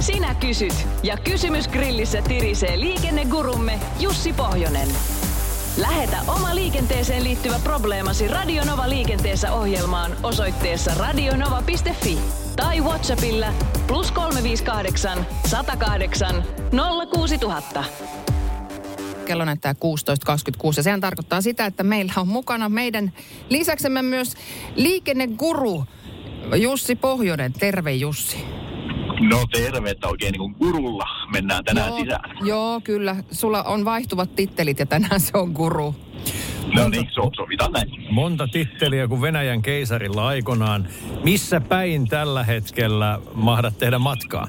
Sinä kysyt ja kysymys grillissä tirisee liikennegurumme Jussi Pohjonen. Lähetä oma liikenteeseen liittyvä probleemasi Radionova liikenteessä ohjelmaan osoitteessa radionova.fi tai Whatsappilla plus 358 108 06000. kello näyttää 16.26 ja sehän tarkoittaa sitä, että meillä on mukana meidän lisäksemme myös liikenneguru Jussi Pohjonen. Terve Jussi. No terve, että oikein niin kuin gurulla mennään tänään joo, sisään. Joo, kyllä. Sulla on vaihtuvat tittelit ja tänään se on guru. No niin, so, sovitaan näin. Monta titteliä kuin Venäjän keisarilla aikanaan. Missä päin tällä hetkellä mahdat tehdä matkaa?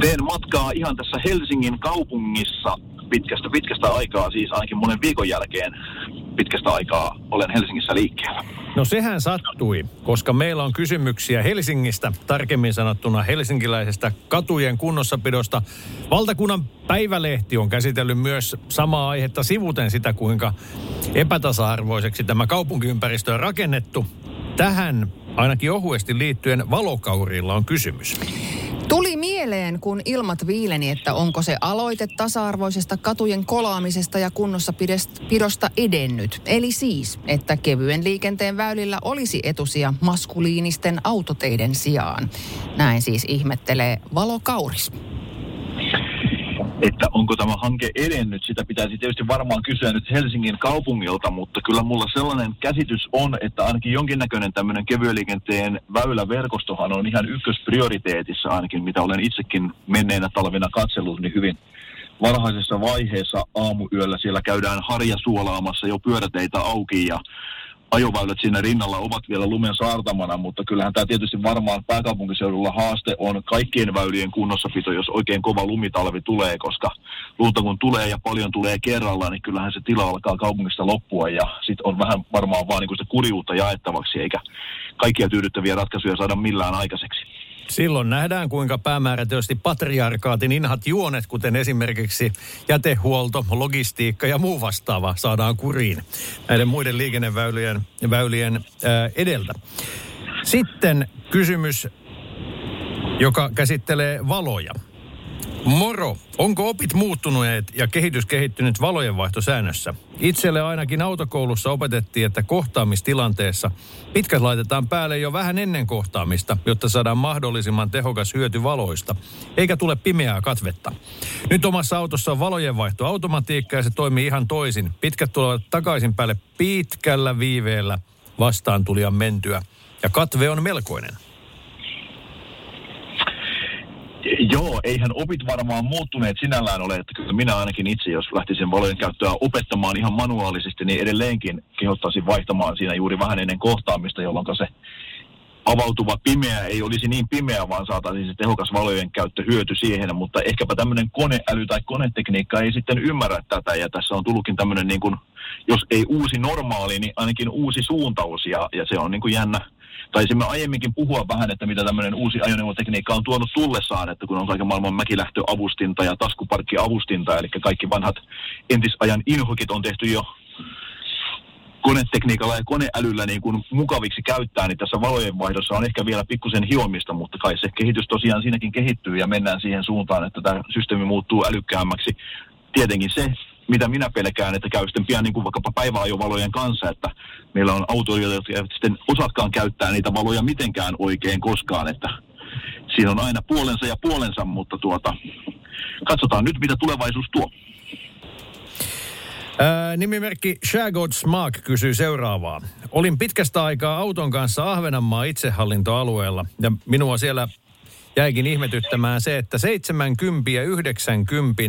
Teen matkaa ihan tässä Helsingin kaupungissa pitkästä, pitkästä aikaa, siis ainakin monen viikon jälkeen pitkästä aikaa olen Helsingissä liikkeellä. No sehän sattui, koska meillä on kysymyksiä Helsingistä, tarkemmin sanottuna helsinkiläisestä katujen kunnossapidosta. Valtakunnan päivälehti on käsitellyt myös samaa aihetta sivuten sitä, kuinka epätasa-arvoiseksi tämä kaupunkiympäristö on rakennettu. Tähän ainakin ohuesti liittyen valokaurilla on kysymys. Tuli mieleen, kun ilmat viileni, että onko se aloite tasa-arvoisesta katujen kolaamisesta ja kunnossapidosta edennyt. Eli siis, että kevyen liikenteen väylillä olisi etusia maskuliinisten autoteiden sijaan. Näin siis ihmettelee valokauris. Että onko tämä hanke edennyt, sitä pitäisi tietysti varmaan kysyä nyt Helsingin kaupungilta, mutta kyllä mulla sellainen käsitys on, että ainakin jonkinnäköinen tämmöinen kevyen liikenteen väyläverkostohan on ihan ykkösprioriteetissa ainakin, mitä olen itsekin menneenä talvena katsellut, niin hyvin varhaisessa vaiheessa aamuyöllä siellä käydään harjasuolaamassa jo pyöräteitä auki ja ajoväylät siinä rinnalla ovat vielä lumen saartamana, mutta kyllähän tämä tietysti varmaan pääkaupunkiseudulla haaste on kaikkien väylien kunnossapito, jos oikein kova lumitalvi tulee, koska lunta kun tulee ja paljon tulee kerralla, niin kyllähän se tila alkaa kaupungista loppua ja sitten on vähän varmaan vaan niin sitä kurjuutta jaettavaksi, eikä kaikkia tyydyttäviä ratkaisuja saada millään aikaiseksi. Silloin nähdään, kuinka päämäärätyösti patriarkaatin inhat juonet, kuten esimerkiksi jätehuolto, logistiikka ja muu vastaava, saadaan kuriin näiden muiden liikenneväylien väylien, ää, edeltä. Sitten kysymys, joka käsittelee valoja. Moro, onko opit muuttuneet ja kehitys kehittynyt valojenvaihtosäännössä? Itselle ainakin autokoulussa opetettiin, että kohtaamistilanteessa pitkät laitetaan päälle jo vähän ennen kohtaamista, jotta saadaan mahdollisimman tehokas hyöty valoista, eikä tule pimeää katvetta. Nyt omassa autossa on valojenvaihtoautomatiikka ja se toimii ihan toisin. Pitkät tulevat takaisin päälle pitkällä viiveellä vastaan tulijan mentyä ja katve on melkoinen. Joo, eihän opit varmaan muuttuneet sinällään ole, että kyllä minä ainakin itse, jos lähtisin valojen käyttöä opettamaan ihan manuaalisesti, niin edelleenkin kehottaisin vaihtamaan siinä juuri vähän ennen kohtaamista, jolloin se avautuva pimeä ei olisi niin pimeä, vaan saataisiin se tehokas valojen käyttö hyöty siihen, mutta ehkäpä tämmöinen koneäly tai konetekniikka ei sitten ymmärrä tätä, ja tässä on tullutkin tämmöinen, niin kuin, jos ei uusi normaali, niin ainakin uusi suuntaus, ja, ja se on niin kuin jännä, taisimme aiemminkin puhua vähän, että mitä tämmöinen uusi ajoneuvotekniikka on tuonut tullessaan, että kun on kaiken maailman mäkilähtöavustinta ja taskuparkkiavustinta, eli kaikki vanhat entisajan inhokit on tehty jo konetekniikalla ja koneälyllä niin kuin mukaviksi käyttää, niin tässä valojen vaihdossa on ehkä vielä pikkusen hiomista, mutta kai se kehitys tosiaan siinäkin kehittyy ja mennään siihen suuntaan, että tämä systeemi muuttuu älykkäämmäksi. Tietenkin se, mitä minä pelkään, että käy sitten pian niin kuin vaikkapa päiväajovalojen kanssa, että meillä on autoilijoita, jotka eivät sitten osatkaan käyttää niitä valoja mitenkään oikein koskaan, että siinä on aina puolensa ja puolensa, mutta tuota, katsotaan nyt, mitä tulevaisuus tuo. Ää, nimimerkki Shagod Smaak kysyy seuraavaa. Olin pitkästä aikaa auton kanssa Ahvenanmaa itsehallintoalueella ja minua siellä jäikin ihmetyttämään se, että 70 ja 90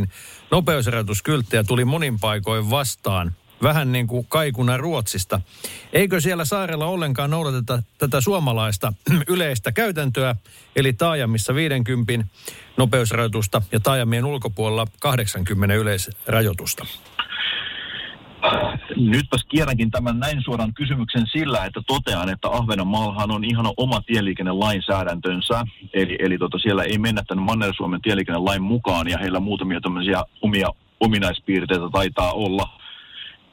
nopeusrajoituskylttejä tuli monin paikoin vastaan. vähän niin kuin kaikuna Ruotsista. Eikö siellä saarella ollenkaan noudateta tätä suomalaista yleistä käytäntöä, eli taajamissa 50 nopeusrajoitusta ja taajamien ulkopuolella 80 yleisrajoitusta? Nytpäs kierränkin tämän näin suoran kysymyksen sillä, että totean, että Ahvenanmaallahan on ihan oma tieliikennelainsäädäntönsä. Eli, eli tota, siellä ei mennä tämän Manner-Suomen tieliikennelain mukaan ja heillä muutamia tämmöisiä omia ominaispiirteitä taitaa olla.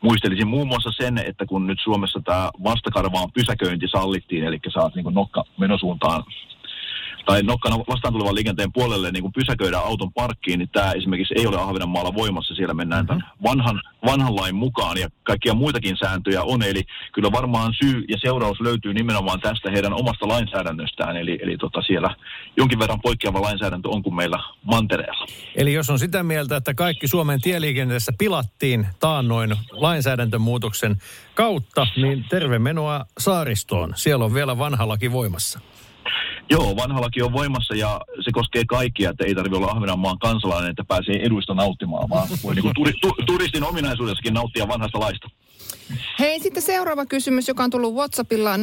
Muistelisin muun muassa sen, että kun nyt Suomessa tämä vastakarvaan pysäköinti sallittiin, eli saat niin nokka menosuuntaan tai nokkana vastaan tulevan liikenteen puolelle niin kuin pysäköidä auton parkkiin, niin tämä esimerkiksi ei ole Ahvenanmaalla voimassa. Siellä mennään tämän vanhan, vanhan lain mukaan ja kaikkia muitakin sääntöjä on. Eli kyllä varmaan syy ja seuraus löytyy nimenomaan tästä heidän omasta lainsäädännöstään. Eli, eli tota siellä jonkin verran poikkeava lainsäädäntö on kuin meillä mantereella. Eli jos on sitä mieltä, että kaikki Suomen tieliikenteessä pilattiin taannoin lainsäädäntömuutoksen kautta, niin terve menoa saaristoon. Siellä on vielä vanha laki voimassa. Joo, vanha laki on voimassa ja se koskee kaikkia, että ei tarvitse olla Ahvenanmaan kansalainen, että pääsee eduista nauttimaan, vaan voi niin kuin turi, tu, turistin ominaisuudessakin nauttia vanhasta laista. Hei, sitten seuraava kysymys, joka on tullut WhatsAppilla 0806000.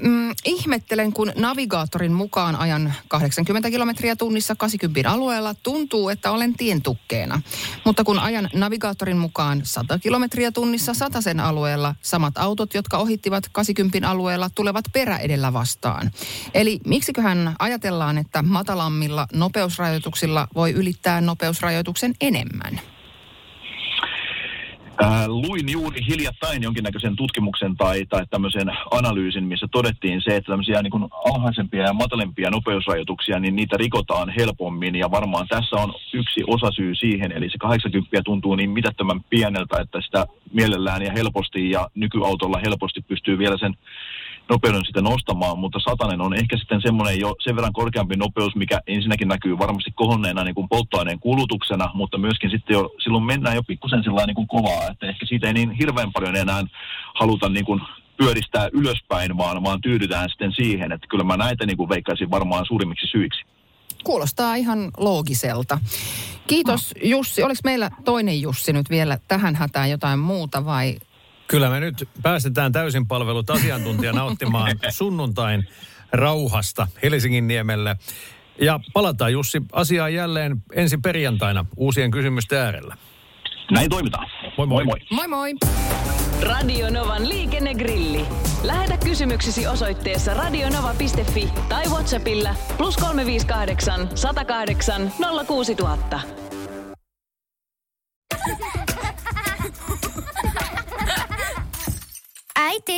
Mm, ihmettelen, kun navigaattorin mukaan ajan 80 kilometriä tunnissa 80 alueella, tuntuu, että olen tientukkeena. Mutta kun ajan navigaattorin mukaan 100 kilometriä tunnissa sen alueella, samat autot, jotka ohittivat 80 alueella, tulevat perä edellä vastaan. Eli miksiköhän ajatellaan, että matalammilla nopeusrajoituksilla voi ylittää nopeusrajoituksen enemmän? Äh, luin juuri hiljattain jonkinnäköisen tutkimuksen tai, tai tämmöisen analyysin, missä todettiin se, että tämmöisiä niin alhaisempia ja matalempia nopeusrajoituksia, niin niitä rikotaan helpommin. Ja varmaan tässä on yksi osasyy siihen, eli se 80 tuntuu niin mitättömän pieneltä, että sitä mielellään ja helposti ja nykyautolla helposti pystyy vielä sen nopeuden sitten nostamaan, mutta satanen on ehkä sitten semmoinen jo sen verran korkeampi nopeus, mikä ensinnäkin näkyy varmasti kohonneena niin kuin polttoaineen kulutuksena, mutta myöskin sitten jo, silloin mennään jo pikkusen sillä niin kuin kovaa, että ehkä siitä ei niin hirveän paljon enää haluta niin kuin pyöristää ylöspäin, vaan, vaan tyydytään sitten siihen, että kyllä mä näitä niin kuin veikkaisin varmaan suurimmiksi syiksi. Kuulostaa ihan loogiselta. Kiitos Jussi. Oliko meillä toinen Jussi nyt vielä tähän hätään jotain muuta vai Kyllä me nyt päästetään täysin palvelut asiantuntija nauttimaan sunnuntain rauhasta Helsingin niemelle. Ja palataan Jussi asiaan jälleen ensi perjantaina uusien kysymysten äärellä. Näin toimitaan. Moi moi. moi, moi. moi. Radio Novan liikennegrilli. Lähetä kysymyksesi osoitteessa radionova.fi tai Whatsappilla plus 358 108 06000.